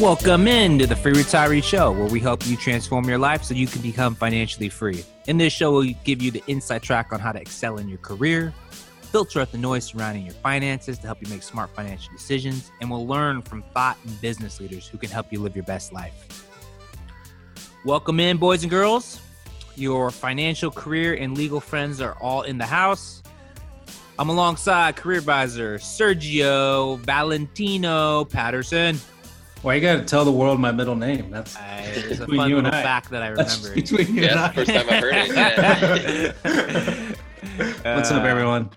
Welcome in to the Free Retiree Show, where we help you transform your life so you can become financially free. In this show, we'll give you the inside track on how to excel in your career, filter out the noise surrounding your finances to help you make smart financial decisions, and we'll learn from thought and business leaders who can help you live your best life. Welcome in, boys and girls. Your financial, career, and legal friends are all in the house. I'm alongside career advisor Sergio Valentino Patterson. Why you gotta tell the world my middle name? That's I, it's a fun you and little I. fact that I That's remembered. between you Yeah, and first I. time I heard it. Yeah. What's up, Uh, everyone?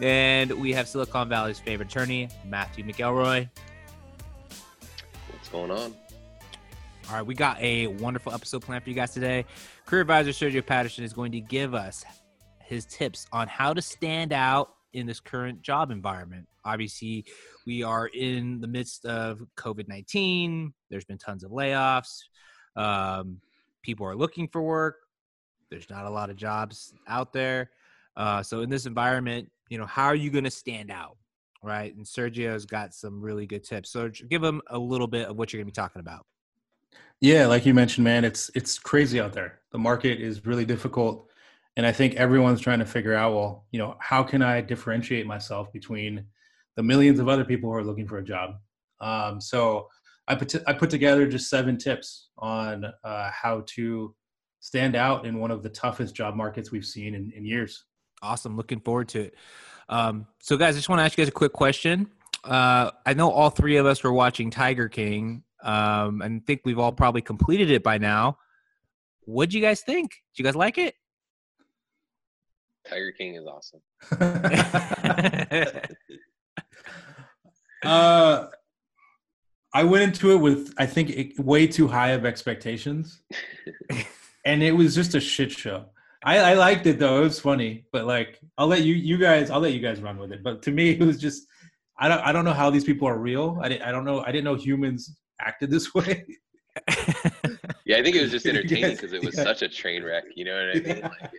And we have Silicon Valley's favorite attorney, Matthew McElroy. What's going on? All right, we got a wonderful episode planned for you guys today. Career advisor Sergio Patterson is going to give us his tips on how to stand out in this current job environment. Obviously, we are in the midst of COVID 19. There's been tons of layoffs. Um, people are looking for work. There's not a lot of jobs out there. Uh, so, in this environment, you know, how are you going to stand out? Right. And Sergio's got some really good tips. So, give him a little bit of what you're going to be talking about. Yeah, like you mentioned, man, it's it's crazy out there. The market is really difficult, and I think everyone's trying to figure out, well, you know, how can I differentiate myself between the millions of other people who are looking for a job? Um, so I put I put together just seven tips on uh, how to stand out in one of the toughest job markets we've seen in, in years. Awesome. Looking forward to it. Um, so, guys, I just want to ask you guys a quick question. Uh, I know all three of us were watching Tiger King, um, and think we've all probably completed it by now. What do you guys think? Do you guys like it? Tiger King is awesome. uh, I went into it with I think it, way too high of expectations, and it was just a shit show. I, I liked it though; it was funny. But like, I'll let you you guys I'll let you guys run with it. But to me, it was just I don't I don't know how these people are real. I didn't I don't know I didn't know humans acted this way. Yeah, I think it was just entertaining because it was yeah. such a train wreck. You know what I mean? Yeah. Like,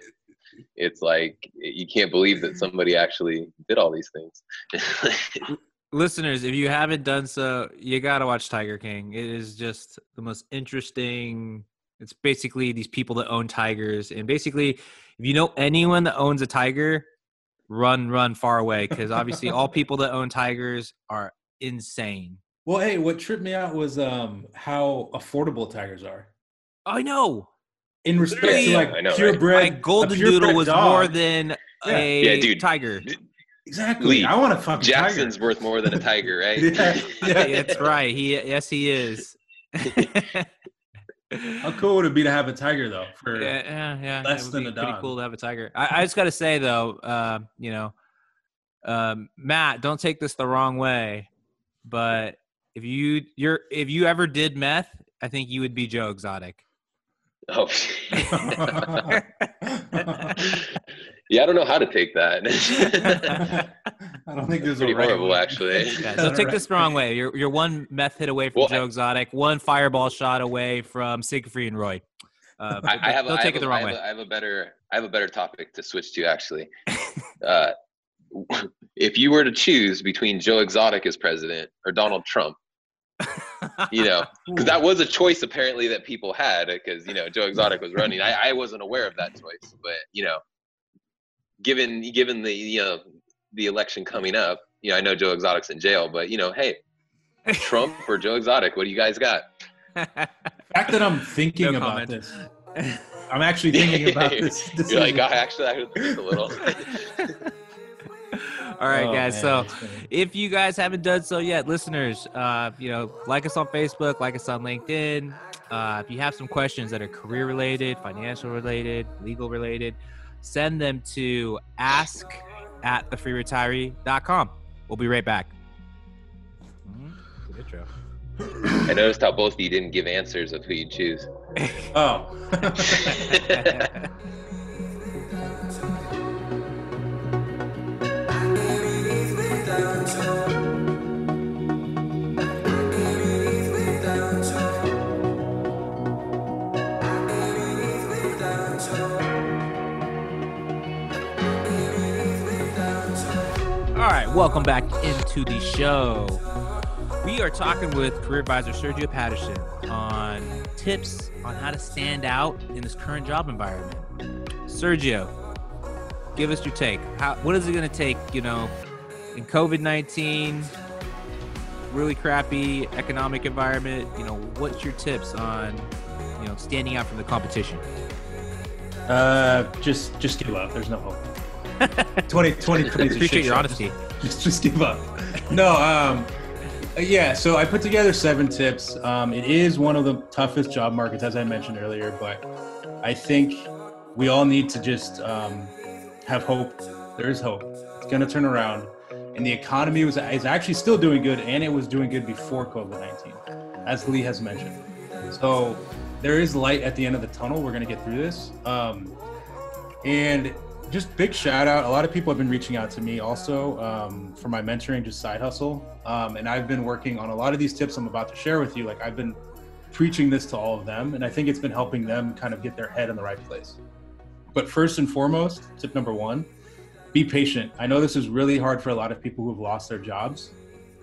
it's like you can't believe that somebody actually did all these things. Listeners, if you haven't done so, you got to watch Tiger King. It is just the most interesting. It's basically these people that own tigers. And basically, if you know anyone that owns a tiger, run, run far away because obviously all people that own tigers are insane. Well, hey, what tripped me out was um how affordable tigers are I know. in respect Literally, to like I know, right? purebred. Like Golden purebred Doodle was dog. more than Yeah. a Yeah, dude. tiger. Exactly. Lee, I want to fuck Jackson's tiger. worth more than a tiger, right? Yeah, yeah. That's right. He yes, he is. How cool would it be to have a tiger though? For yeah, yeah, yeah. less than be a pretty dog. cool to have a tiger. I, I just got to say though, uh, you know, um, Matt, don't take this the wrong way, but if you you're if you ever did meth, I think you would be Joe Exotic. Oh. Yeah, I don't know how to take that. I don't think there's Pretty a right horrible, way. actually. Yeah, don't take this the wrong way. You're you're one meth hit away from Well, Joe Exotic, one fireball shot away from Siegfried and Roy. Uh, I, I have. don't I take have it the a- wrong I way. a- I have a better. I have a better topic to switch to actually. uh, if you were to choose between Joe Exotic as president or Donald Trump, you know, because that was a choice apparently that people had because you know Joe Exotic was running. I, I wasn't aware of that choice, but you know, given given the you know the election coming up, you know, I know Joe Exotic's in jail, but you know, hey, Trump or Joe Exotic, what do you guys got? The fact that I'm thinking No about comment. this, I'm actually thinking about this. You're like, decision. "Oh, actually, I think a little. All right, Oh, guys. man, So if you guys haven't done so yet, listeners, uh, you know, like us on Facebook, like us on LinkedIn. Uh, if you have some questions that are career related, financial related, legal related, send them to ask at thefreeretiree.com. We'll be right back. Intro. I noticed how both of you didn't give answers of who you choose. oh, welcome back into the show. We are talking with career advisor Sergio Patterson on tips on how to stand out in this current job environment. Sergio, give us your take. How, what is it going to take, you know, in COVID 19, really crappy economic environment? You know, what's your tips on, you know, standing out from the competition? Uh, just just give up. There's no hope. 20, 20, 20 Appreciate your honesty. Just, give up. No, um, yeah. So I put together seven tips. Um, it is one of the toughest job markets, as I mentioned earlier, but I think we all need to just um, have hope. There is hope. It's going to turn around, and the economy was is actually still doing good, and it was doing good before COVID nineteen, as Lee has mentioned. So there is light at the end of the tunnel. We're going to get through this. Um, and just big shout out. A lot of people have been reaching out to me also um, for my mentoring, just side hustle. Um, and I've been working on a lot of these tips I'm about to share with you. Like I've been preaching this to all of them, and I think it's been helping them kind of get their head in the right place. But first and foremost, tip number one be patient. I know this is really hard for a lot of people who've lost their jobs.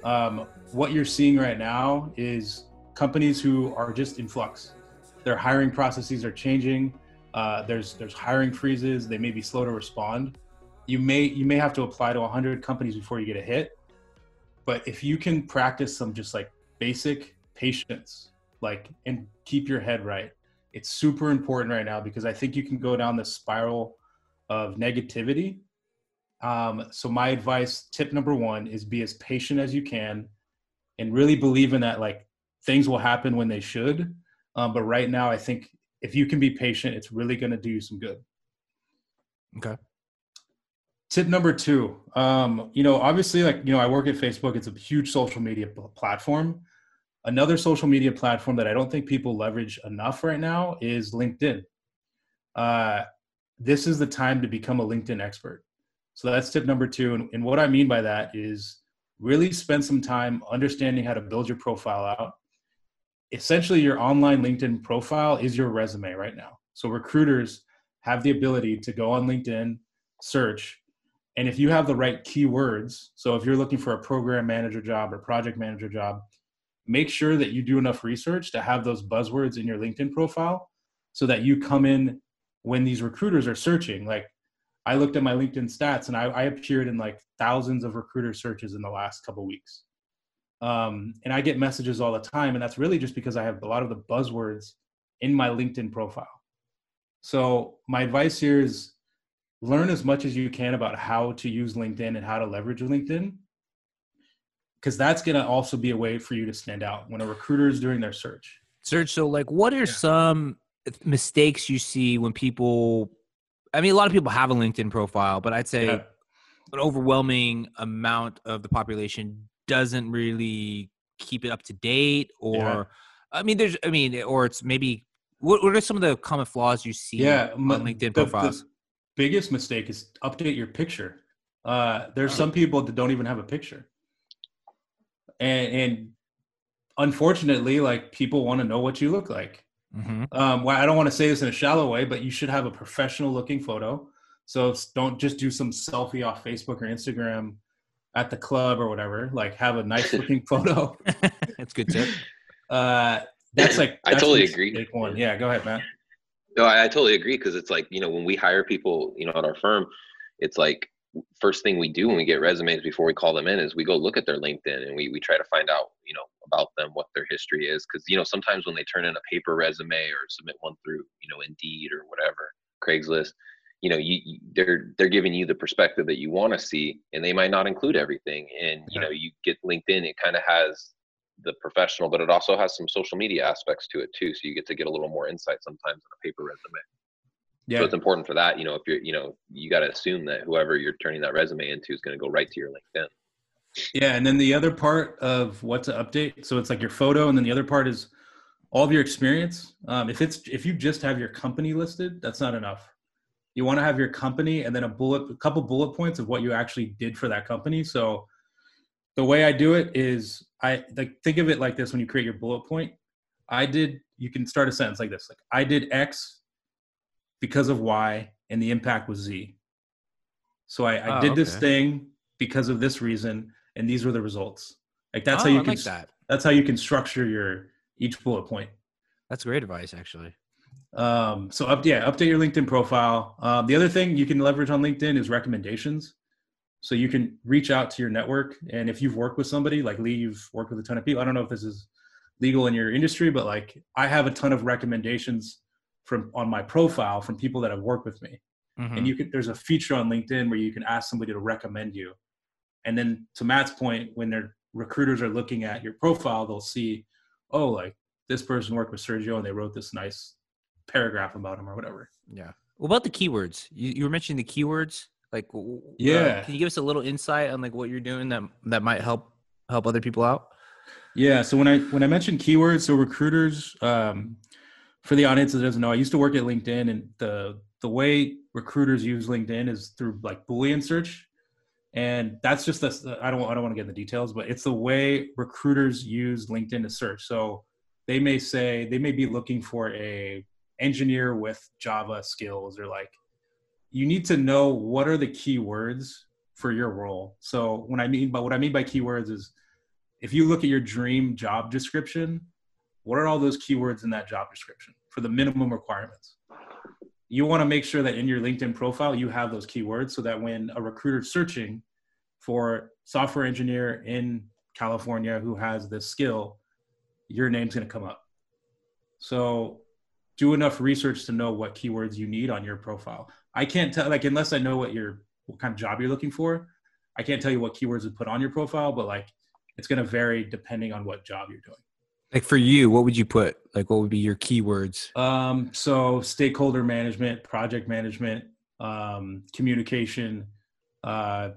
Um, what you're seeing right now is companies who are just in flux. Their hiring processes are changing. Uh, there's there's hiring freezes. They may be slow to respond. You may you may have to apply to 100 companies before you get a hit. But if you can practice some just like basic patience, like and keep your head right, it's super important right now because I think you can go down this spiral of negativity. Um, so my advice, tip number one, is be as patient as you can, and really believe in that like things will happen when they should. Um, but right now, I think if you can be patient, it's really going to do you some good. Okay. Tip number two, um, you know, obviously, like you know, I work at Facebook. It's a huge social media platform. Another social media platform that I don't think people leverage enough right now is LinkedIn. Uh, this is the time to become a LinkedIn expert. So that's tip number two. And, and what I mean by that is really spend some time understanding how to build your profile out. Essentially, your online LinkedIn profile is your resume right now. So recruiters have the ability to go on LinkedIn, search, and if you have the right keywords, so if you're looking for a program manager job or project manager job, make sure that you do enough research to have those buzzwords in your LinkedIn profile so that you come in when these recruiters are searching. Like I looked at my LinkedIn stats and I, I appeared in like thousands of recruiter searches in the last couple weeks. Um, and I get messages all the time, and that's really just because I have a lot of the buzzwords in my LinkedIn profile. So my advice here is learn as much as you can about how to use LinkedIn and how to leverage LinkedIn. Because that's going to also be a way for you to stand out when a recruiter is doing their search. Search. So, like, what are yeah. some mistakes you see when people? I mean, a lot of people have a LinkedIn profile, but I'd say yeah. an overwhelming amount of the population doesn't really keep it up to date. Or, yeah. I mean, there's, I mean, or it's maybe. What, what are some of the common flaws you see yeah, on LinkedIn profiles? The, the, biggest mistake is update your picture. Uh, there's some people that don't even have a picture, and, and unfortunately, like people want to know what you look like. Mm-hmm. Um, well, I don't want to say this in a shallow way, but you should have a professional looking photo. So don't just do some selfie off Facebook or Instagram at the club or whatever. Like have a nice looking photo. that's good tip. Uh, that's like that's I totally agree. One, yeah. Go ahead, Matt. No, I, I totally agree because it's like you know when we hire people, you know, at our firm, it's like first thing we do when we get resumes before we call them in is we go look at their LinkedIn and we we try to find out you know about them, what their history is, because you know sometimes when they turn in a paper resume or submit one through you know Indeed or whatever Craigslist, you know you, you they're they're giving you the perspective that you want to see, and they might not include everything, and you know you get LinkedIn, it kind of has the professional, but it also has some social media aspects to it too. So you get to get a little more insight sometimes in a paper resume. Yeah. So it's important for that. You know, if you're, you know, you got to assume that whoever you're turning that resume into is going to go right to your LinkedIn. Yeah, and then the other part of what to update. So it's like your photo, and then the other part is all of your experience. Um, if it's if you just have your company listed, that's not enough. You want to have your company and then a bullet, a couple bullet points of what you actually did for that company. So the way I do it is I like think of it like this when you create your bullet point. I did you can start a sentence like this like I did X because of Y and the impact was Z. So I, I oh, did okay. this thing because of this reason and these were the results. Like that's Oh, how you I can like that. that's how you can structure your each bullet point. That's great advice, actually. Um, so up, yeah, update your LinkedIn profile. Um, the other thing you can leverage on LinkedIn is recommendations. So you can reach out to your network, and if you've worked with somebody like Lee, you've worked with a ton of people. I don't know if this is legal in your industry, but like I have a ton of recommendations from on my profile from people that have worked with me. Mhm. And you can there's a feature on LinkedIn where you can ask somebody to recommend you. And then to Matt's point, when their recruiters are looking at your profile, they'll see, oh, like this person worked with Sergio and they wrote this nice paragraph about him or whatever. Yeah. What about the keywords? You, you were mentioning the keywords. Like, uh, Yeah. can you give us a little insight on like what you're doing that that might help help other people out? Yeah. So when I when I mentioned keywords, so recruiters, um, for the audience that doesn't know, I used to work at LinkedIn, and the the way recruiters use LinkedIn is through like Boolean search, and that's just the I don't I don't want to get in the details, but it's the way recruiters use LinkedIn to search. So they may say they may be looking for a engineer with Java skills, or like you need to know what are the keywords for your role. So when I mean by what I mean by keywords is if you look at your dream job description, what are all those keywords in that job description for the minimum requirements? You want to make sure that in your LinkedIn profile, you have those keywords so that when a recruiter's searching for software engineer in California who has this skill, your name's going to come up. So do enough research to know what keywords you need on your profile. I can't tell, like, unless I know what your, what kind of job you're looking for, I can't tell you what keywords to put on your profile, but like, it's going to vary depending on what job you're doing. Like for you, what would you put? Like, what would be your keywords? Um, so stakeholder management, project management, um, communication, uh,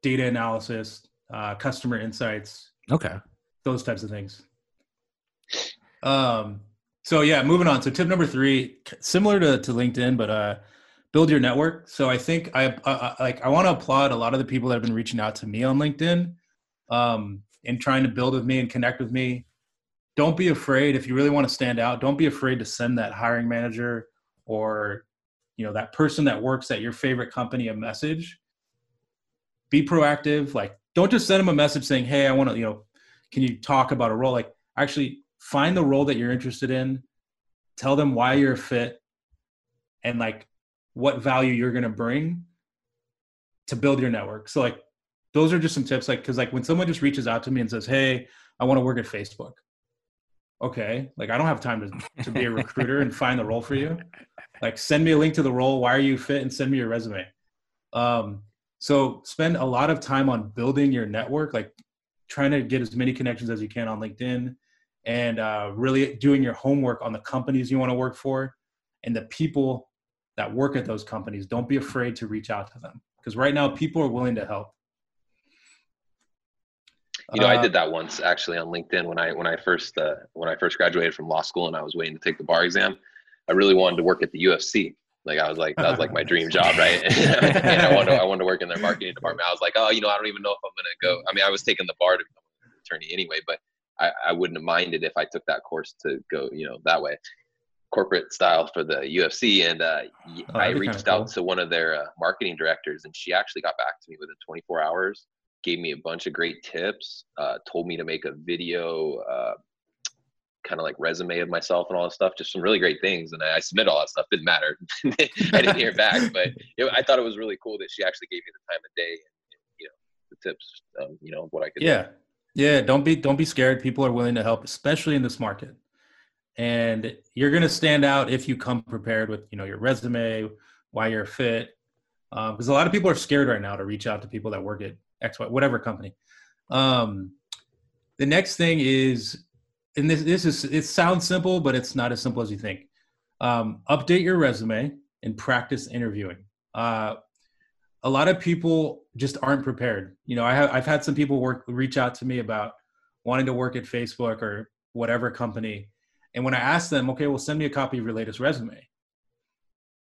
data analysis, uh, customer insights, Okay. those types of things. Um, so yeah, moving on. So tip number three, similar to, to LinkedIn, but uh, build your network. So I think I, I like I want to applaud a lot of the people that have been reaching out to me on LinkedIn, um, and trying to build with me and connect with me. Don't be afraid if you really want to stand out. Don't be afraid to send that hiring manager or you know that person that works at your favorite company a message. Be proactive. Like don't just send them a message saying, "Hey, I want to," you know, can you talk about a role? Like actually find the role that you're interested in. Tell them why you're fit and like what value you're going to bring to build your network. So like those are just some tips like cuz like when someone just reaches out to me and says, "Hey, I want to work at Facebook." Okay, like I don't have time to to be a recruiter and find the role for you. Like send me a link to the role, why are you fit and send me your resume. Um so spend a lot of time on building your network, like trying to get as many connections as you can on LinkedIn and uh, really doing your homework on the companies you want to work for and the people that work at those companies. Don't be afraid to reach out to them because right now people are willing to help. You know, I Uh, did that once actually on LinkedIn when I when I first uh, when I first graduated from law school and I was waiting to take the bar exam. I really wanted to work at the UFC. Like I was like that was like my dream job, right? and I wanted to, I wanted to work in their marketing department. I was like, oh, you know, I don't even know if I'm gonna go. I mean, I was taking the bar to become an attorney anyway, but I, I wouldn't have minded if I took that course to go, you know, that way, corporate style for the UFC. And uh, Oh, I that'd be kinda reached out cool. to one of their uh, marketing directors, and she actually got back to me within 24 hours gave me a bunch of great tips, uh, told me to make a video, uh, kind of like resume of myself and all that stuff, just some really great things. And I, I submitted all that stuff. Didn't matter. I didn't hear back, but it, I thought it was really cool that she actually gave me the time of day and, and you know, the tips, um, you know, what I could do. Yeah. Don't be don't be scared. People are willing to help, especially in this market. And you're gonna stand out if you come prepared with, you know, your resume, why you're fit. Because a lot of people are scared right now to reach out to people that work at X, Y, whatever company. Um, the next thing is, and this this is it sounds simple, but it's not as simple as you think. Um, update your resume and practice interviewing. Uh, a lot of people just aren't prepared. You know, I have I've had some people work reach out to me about wanting to work at Facebook or whatever company, and when I ask them, okay, well, send me a copy of your latest resume,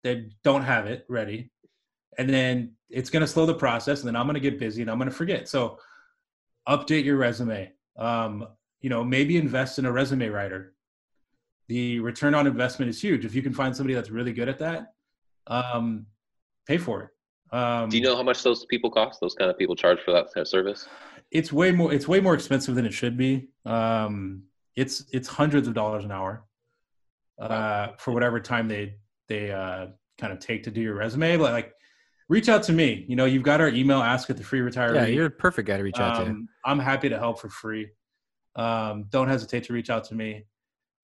they don't have it ready, and then it's going to slow the process, and then I'm going to get busy and I'm going to forget. So, update your resume. Um, you know, maybe invest in a resume writer. The return on investment is huge. If you can find somebody that's really good at that, um, pay for it. Um, Do you know how much those people cost? Those kind of people charge for that kind of service? it's way more it's way more expensive than it should be. Um, it's it's hundreds of dollars an hour uh, for whatever time they they uh, kind of take to do your resume. But like, reach out to me. You know, you've got our email. Ask at the free retiree. Yeah, you're a perfect guy to reach out to. Um, I'm happy to help for free. Um, don't hesitate to reach out to me.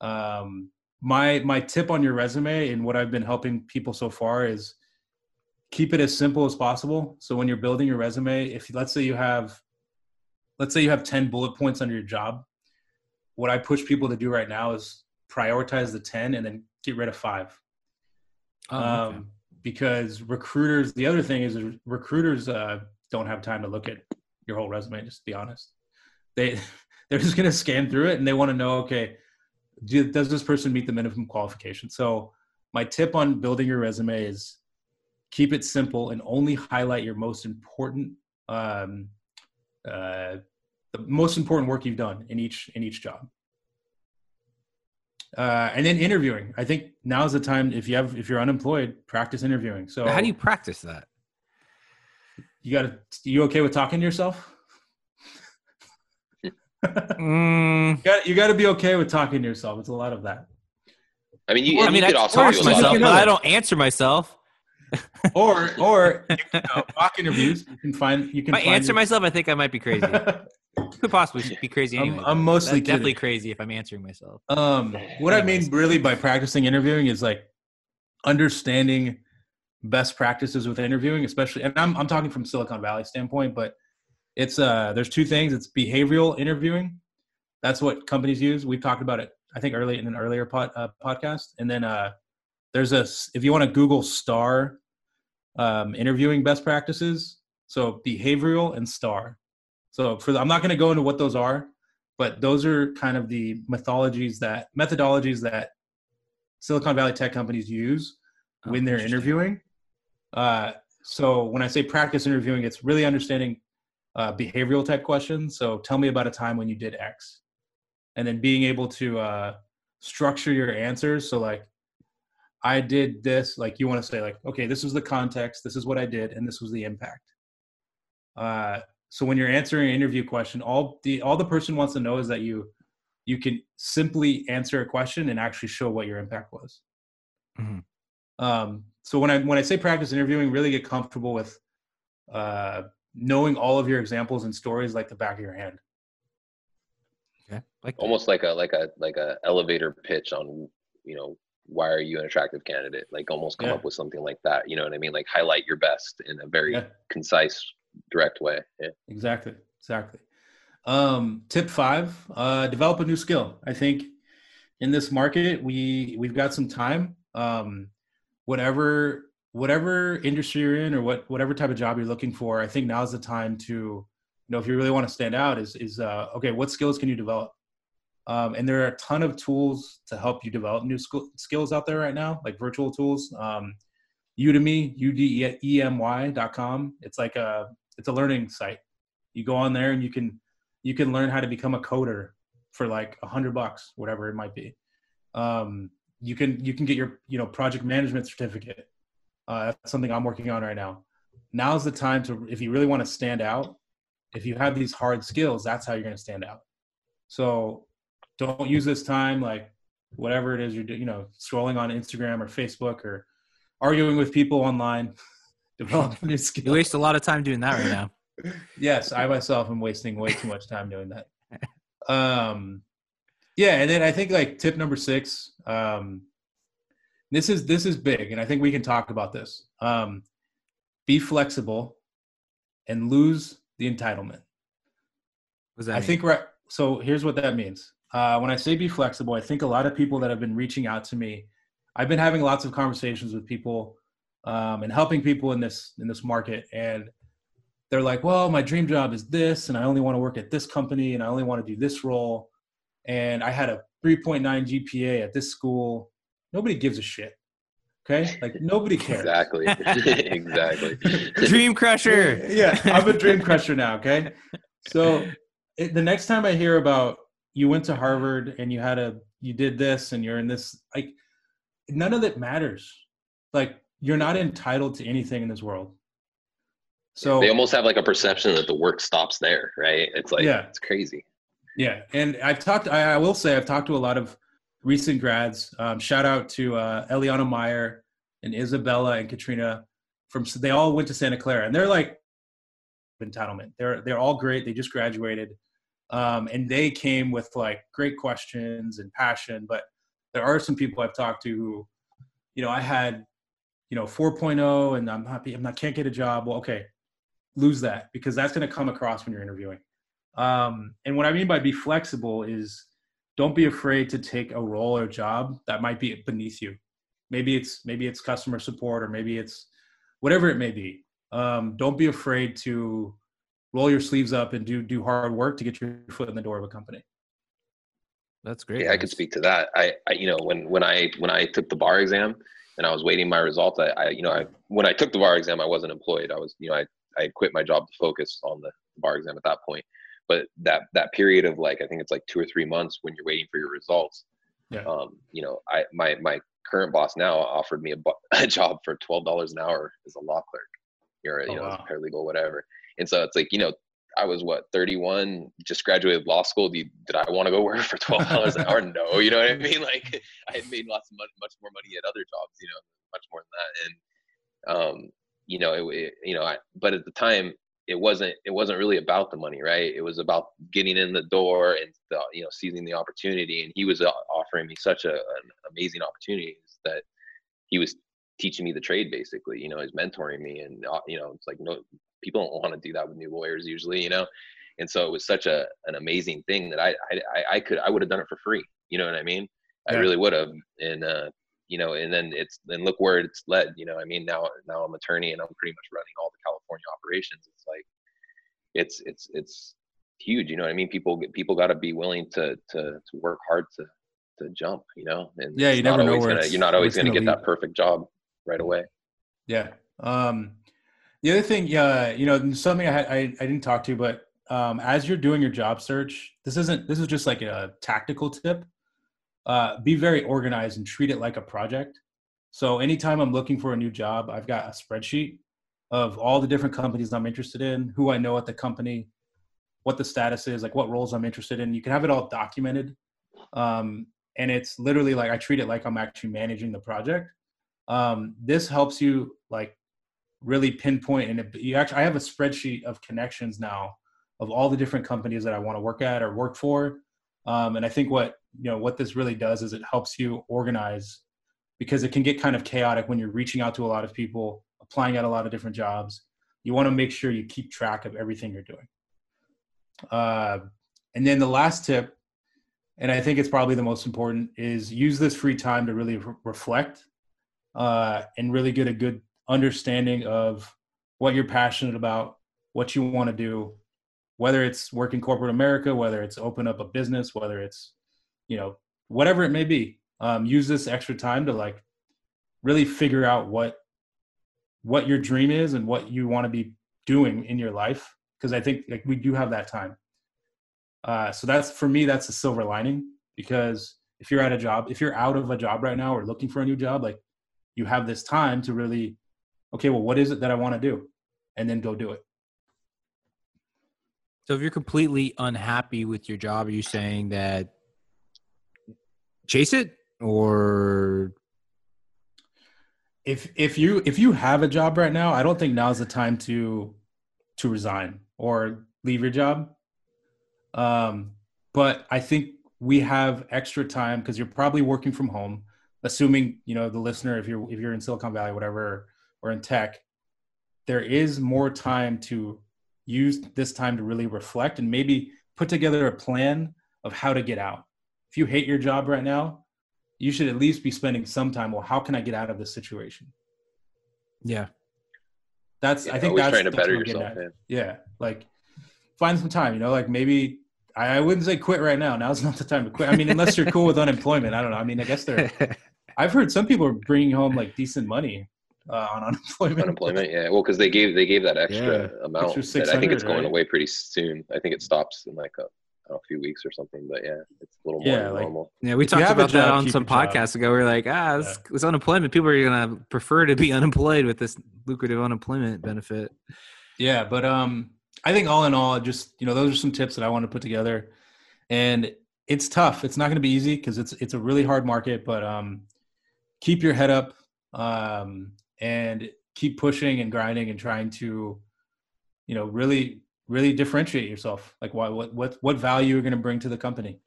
Um, my my tip on your resume and what I've been helping people so far is keep it as simple as possible. So when you're building your resume, if let's say you have let's say you have 10 bullet points under your job, what I push people to do right now is prioritize the 10 and then get rid of 5. Oh, okay. um, because recruiters the other thing is recruiters uh, don't have time to look at your whole resume just to be honest they they're just going to scan through it and they want to know okay do, does this person meet the minimum qualification so my tip on building your resume is keep it simple and only highlight your most important um, uh, the most important work you've done in each in each job uh, and then interviewing. I think now is the time if you have if you're unemployed, practice interviewing. So how do you practice that? You got to. You okay with talking to yourself? Mm, You got you got to be okay with talking to yourself. It's a lot of that. I mean, you, well, I mean, you I could also talk to myself, but I don't answer myself. Or or you know, mock interviews. You can find you can. If I find answer your- myself, I think I might be crazy. Could possibly be crazy I'm- I'm mostly that's definitely crazy if I'm answering myself. Um, what I mean really by practicing interviewing is like understanding best practices with interviewing, especially, and I'm I'm talking from Silicon Valley standpoint, but it's uh there's two things. It's behavioral interviewing. That's what companies use. We've talked about it, I think, early in an earlier pod, uh, podcast, and then uh there's a if you want to Google star um, interviewing best practices, so behavioral and star. So for the, I'm not going to go into what those are, but those are kind of the methodologies that methodologies that Silicon Valley tech companies use Oh, when they're interviewing. Uh, so when I say practice interviewing, it's really understanding uh, behavioral type questions. So tell me about a time when you did X, and then being able to uh, structure your answers. So like, I did this. Like you want to say like, okay, this was the context. This is what I did, and this was the impact. Uh, so when you're answering an interview question, all the all the person wants to know is that you you can simply answer a question and actually show what your impact was. Mhm. Um, so when I when I say practice interviewing, really get comfortable with uh, knowing all of your examples and stories like the back of your hand. Okay. Like almost like a like a like a elevator pitch on you know why are you an attractive candidate like almost come Yeah. up with something like that you know what i mean like highlight your best in a very Yeah. concise direct way yeah Exactly. Exactly. Um, tip five: uh, develop a new skill. I think in this market, we we've got some time. Um, whatever whatever industry you're in, or what whatever type of job you're looking for, I think now's the time to, you know, if you really want to stand out, is is uh, okay. What skills can you develop? Um, and there are a ton of tools to help you develop new sk- skills out there right now, like virtual tools. Um, Udemy, U-D-E-M-Y dot com. It's like a it's a learning site. You go on there and you can you can learn how to become a coder for like a hundred bucks, whatever it might be. Um, you can you can get your you know project management certificate. Uh, that's something I'm working on right now. Now's the time to if you really want to stand out. If you have these hard skills, that's how you're going to stand out. So don't use this time like whatever it is you're doing, you know, scrolling on Instagram or Facebook or arguing with people online. Develop new skills. You waste a lot of time doing that right now. yes, I myself am wasting way too much time doing that. Um, yeah, and then I think like tip number six. Um, this is this is big, and I think we can talk about this. Um, be flexible, and lose the entitlement. I mean? think right. So here's what that means. Uh, when I say be flexible, I think a lot of people that have been reaching out to me, I've been having lots of conversations with people um, and helping people in this in this market, and they're like, "Well, my dream job is this, and I only want to work at this company, and I only want to do this role, and I had a 3.9 GPA at this school. Nobody gives a shit. Okay, like nobody cares. exactly exactly Dream Crusher. yeah, I'm a dream crusher now. Okay, so it, the next time I hear about you went to Harvard and you had a you did this and you're in this like none of it matters. Like you're not entitled to anything in this world. So they almost have like a perception that the work stops there, right? It's like Yeah. it's crazy. Yeah, and I've talked. I, I will say I've talked to a lot of recent grads. Um, shout out to uh, Eliana Meyer and Isabella and Katrina from. They all went to Santa Clara, and they're like entitlement. They're they're all great. They just graduated, um, and they came with like great questions and passion. But there are some people I've talked to who, you know, I had, you know, 4.0, and I'm happy. I'm not can't get a job. Well, okay, lose that because that's going to come across when you're interviewing. Um, and what I mean by be flexible is don't be afraid to take a role or job that might be beneath you. Maybe it's maybe it's customer support or maybe it's whatever it may be. Um, don't be afraid to roll your sleeves up and do do hard work to get your foot in the door of a company. That's great. Yeah, I could speak to that. I, I, you know, when when I when I took the bar exam and I was waiting my results, I, I you know, I when I took the bar exam, I wasn't employed. I was, you know, I I quit my job to focus on the bar exam at that point. But that that period of like I think it's like two or three months when you're waiting for your results. Yeah. Um, you know, I my my current boss now offered me a, bu- a job for twelve dollars an hour as a law clerk. You're you Oh, know wow. a paralegal, whatever. And so it's like you know I was what 31, just graduated law school. You, did I want to go work for twelve dollars an hour? No, you know what I mean. Like I had made lots of money, much more money at other jobs, you know, much more than that. And um, you know, it, it you know, I, but at the time, it wasn't it wasn't really about the money, right? It was about getting in the door and the, you know seizing the opportunity. And he was uh, offering me such a, an amazing opportunity that he was teaching me the trade basically. You know, he's mentoring me, and uh, you know, it's like no people don't want to do that with new lawyers usually, you know. And so it was such a an amazing thing that I I I- could I would have done it for free. You know what I mean? I really would have. And uh, you know, and then it's and look where it's led. You know, I mean now now I'm attorney and I'm pretty much running all the California operations. It's like it's it's it's huge. You know what I mean? People people got to be willing to to to work hard to to jump. You know, and Yeah, you never know where gonna, you're not always going to gonna get lead. that perfect job right away. Yeah. Um, the other thing, yeah, you know, something I, I I didn't talk to, but um, as you're doing your job search, this isn't this is just like a tactical tip. Uh, be very organized and treat it like a project. So anytime I'm looking for a new job, I've got a spreadsheet of all the different companies I'm interested in, who I know at the company, what the status is, like what roles I'm interested in. You can have it all documented, um, and it's literally like I treat it like I'm actually managing the project. Um, this helps you like really pinpoint and it, you actually i have a spreadsheet of connections now of all the different companies that i want to work at or work for. Um, and i think what you know what this really does is it helps you organize because it can get kind of chaotic when you're reaching out to a lot of people applying at a lot of different jobs. You want to make sure you keep track of everything you're doing. Uh, and then the last tip and i think it's probably the most important is use this free time to really re- reflect uh, and really get a good understanding of what you're passionate about, what you want to do, whether it's work in corporate America, whether it's open up a business, whether it's, you know, whatever it may be. Um, use this extra time to like really figure out what what your dream is and what you want to be doing in your life. Because I think like we do have that time. Uh, so that's for me, that's a silver lining because if you're at a job, if you're out of a job right now or looking for a new job, like you have this time to really okay well what is it that i want to do? And then go do it. So if you're completely unhappy with your job, are you saying that chase it? Or if if you if you have a job right now i don't think now's the time to to resign or leave your job. Um but i think we have extra time because you're probably working from home assuming you know the listener if you're if you're in silicon valley whatever or in tech there is more time to use this time to really reflect and maybe put together a plan of how to get out if you hate your job right now you should at least be spending some time well how can i get out of this situation yeah? that's Yeah, i think always that's trying to that's better what I'm getting yourself. Man. yeah like find some time you know like maybe I, I wouldn't say quit right now now's not the time to quit i mean unless you're cool with unemployment i don't know i mean i guess they're i've heard some people are bringing home like decent money uh, on unemployment Unemployment, yeah. Well, because they gave they gave that extra amount. Extra I think it's going right? away pretty soon. I think it stops in like a, I don't know, a few weeks or something. But yeah, it's a little more Yeah, than like- normal. Yeah, we If talked have a about that on some your job. podcasts ago. We are like, ah, it's, it's unemployment. People are gonna prefer to be unemployed with this lucrative unemployment benefit. Yeah, but um, I think all in all, just you know, those are some tips that I want to put together, and it's tough. It's not going to be easy because it's it's a really hard market. But um, keep your head up, um, and keep pushing and grinding and trying to, you know, really really differentiate yourself. Like, why, what what what value you're going to bring to the company.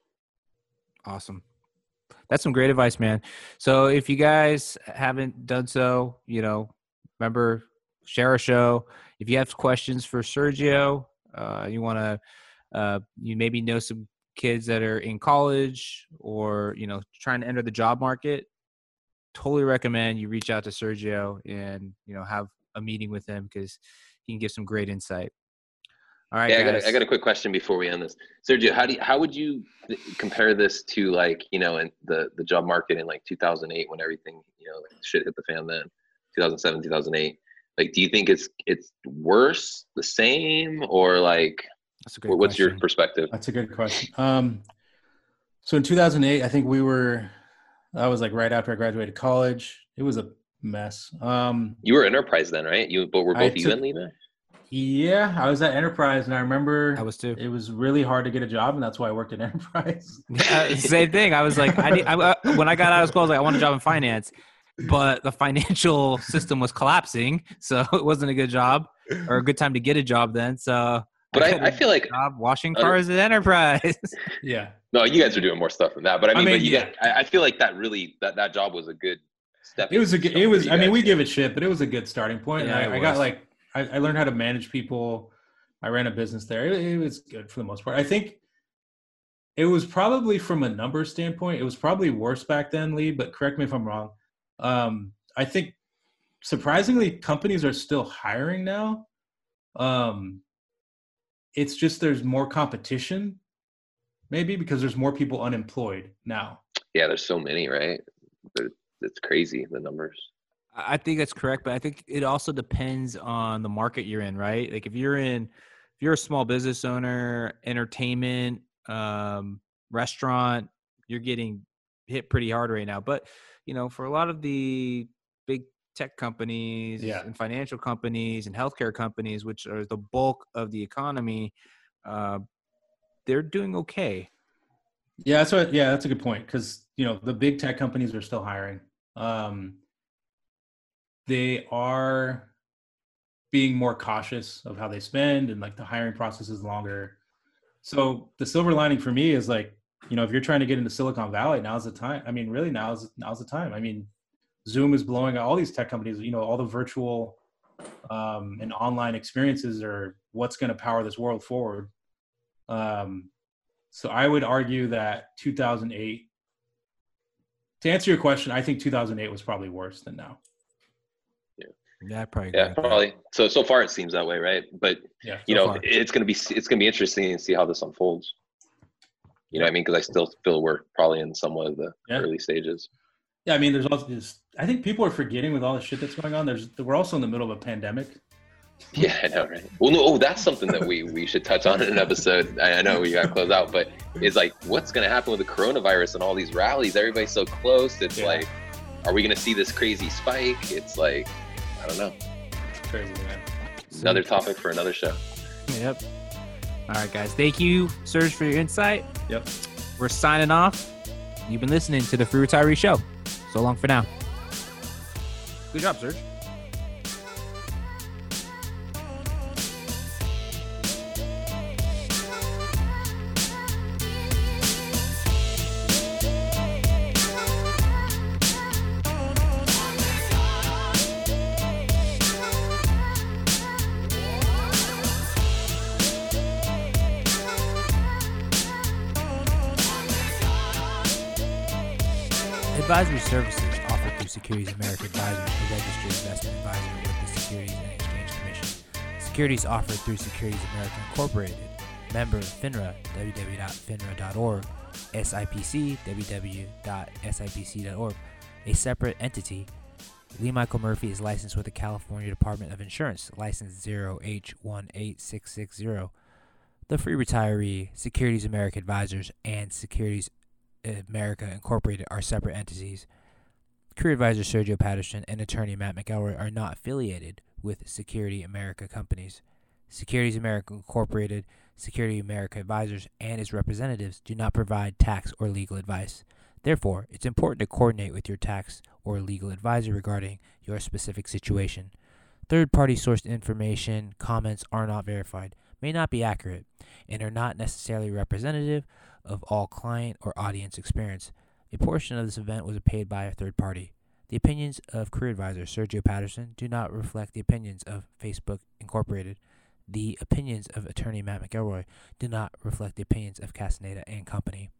Awesome. That's some great advice, man. So if you guys haven't done so, you know, remember share our show. If you have questions for Sergio, uh, you want to, uh, you maybe know some kids that are in college or you know trying to enter the job market. Totally recommend you reach out to Sergio and you know have a meeting with him because he can give some great insight. All right, yeah, I got, a, I got a quick question before we end this, Sergio. How do you, how would you compare this to like you know in the the job market in like 2008 when everything you know like shit hit the fan then 2007 2008 like do you think it's it's worse the same or like what's question. your perspective that's a good question um so in 2008 i think we were that was like right after i graduated college. It was a mess. Um you were enterprise then right? You but we're both even leaving yeah i was at enterprise and i remember i was too. it was really hard to get a job and that's why i worked at enterprise. Yeah, same thing. I was like I, need, I, uh, when i got out of school i was like i want a job in finance but the financial system was collapsing, so it wasn't a good job or a good time to get a job then. So, but I, I, I feel like job washing cars at Enterprise. yeah. No, you guys are doing more stuff than that. But I mean, I mean but you yeah. get, I feel like that really that that job was a good step. It was a good. It was. I mean, we give it shit, but it was a good starting point. Yeah, I, I got like I, I, learned how to manage people. I ran a business there. It, it was good for the most part. I think it was probably from a number standpoint. It was probably worse back then, Lee. But correct me if I'm wrong um, I think surprisingly, companies are still hiring now. Um, it's just there's more competition, maybe because there's more people unemployed now. Yeah, there's so many, right? It's crazy the numbers. I think that's correct, but I think it also depends on the market you're in, right? Like if you're in, if you're a small business owner, entertainment, um, restaurant, you're getting hit pretty hard right now. But you know, for a lot of the big tech companies yeah. and financial companies and healthcare companies, which are the bulk of the economy, uh, they're doing okay. Yeah, that's what. Yeah, that's a good point because you know the big tech companies are still hiring. Um, they are being more cautious of how they spend, and like the hiring process is longer. So the silver lining for me is like you know, if you're trying to get into Silicon Valley, now's the time. I mean, really, now's now's the time. I mean, Zoom is blowing out all these tech companies. You know, all the virtual um, and online experiences are what's going to power this world forward. Um, so I would argue that 2008. To answer your question, I think 2008 was probably worse than now. Yeah, yeah, probably. Yeah, probably. So so far it seems that way, right? But yeah, you know, far. it's gonna be it's gonna be interesting to see how this unfolds. You know what I mean? Because I still feel we're probably in somewhat of the yeah. early stages. Yeah, I mean, there's also this. I think people are forgetting with all the shit that's going on. There's we're also in the middle of a pandemic. Yeah, I know, right? Well, no, oh, that's something that we we should touch on in an episode. I, I know we got to close out, but it's like, what's going to happen with the coronavirus and all these rallies? Everybody's so close. It's yeah. like, are we going to see this crazy spike? It's like, I don't know. It's crazy, man. Another topic for another show. Yep. All right, guys. Thank you, Serge, for your insight. Yep. We're signing off. You've been listening to the Free Retiree Show. So long for now. Good job, Serge. Securities offered through Securities America Incorporated, member of FINRA, www.finra.org, SIPC, www.sipc.org, a separate entity. Lee Michael Murphy is licensed with the California Department of Insurance, license 0H18660. The Free Retiree, Securities America Advisors, and Securities America Incorporated are separate entities. Career advisor Sergio Patterson and attorney Matt McElroy are not affiliated with Securities America companies. Securities America Incorporated, Securities America Advisors, and its representatives do not provide tax or legal advice. Therefore, it's important to coordinate with your tax or legal advisor regarding your specific situation. Third party sourced information, comments are not verified, may not be accurate, and are not necessarily representative of all client or audience experience. A portion of this event was paid by a third party. The opinions of career advisor Sergio Patterson do not reflect the opinions of Facebook Incorporated. The opinions of attorney Matt McElroy do not reflect the opinions of Castaneda and Company.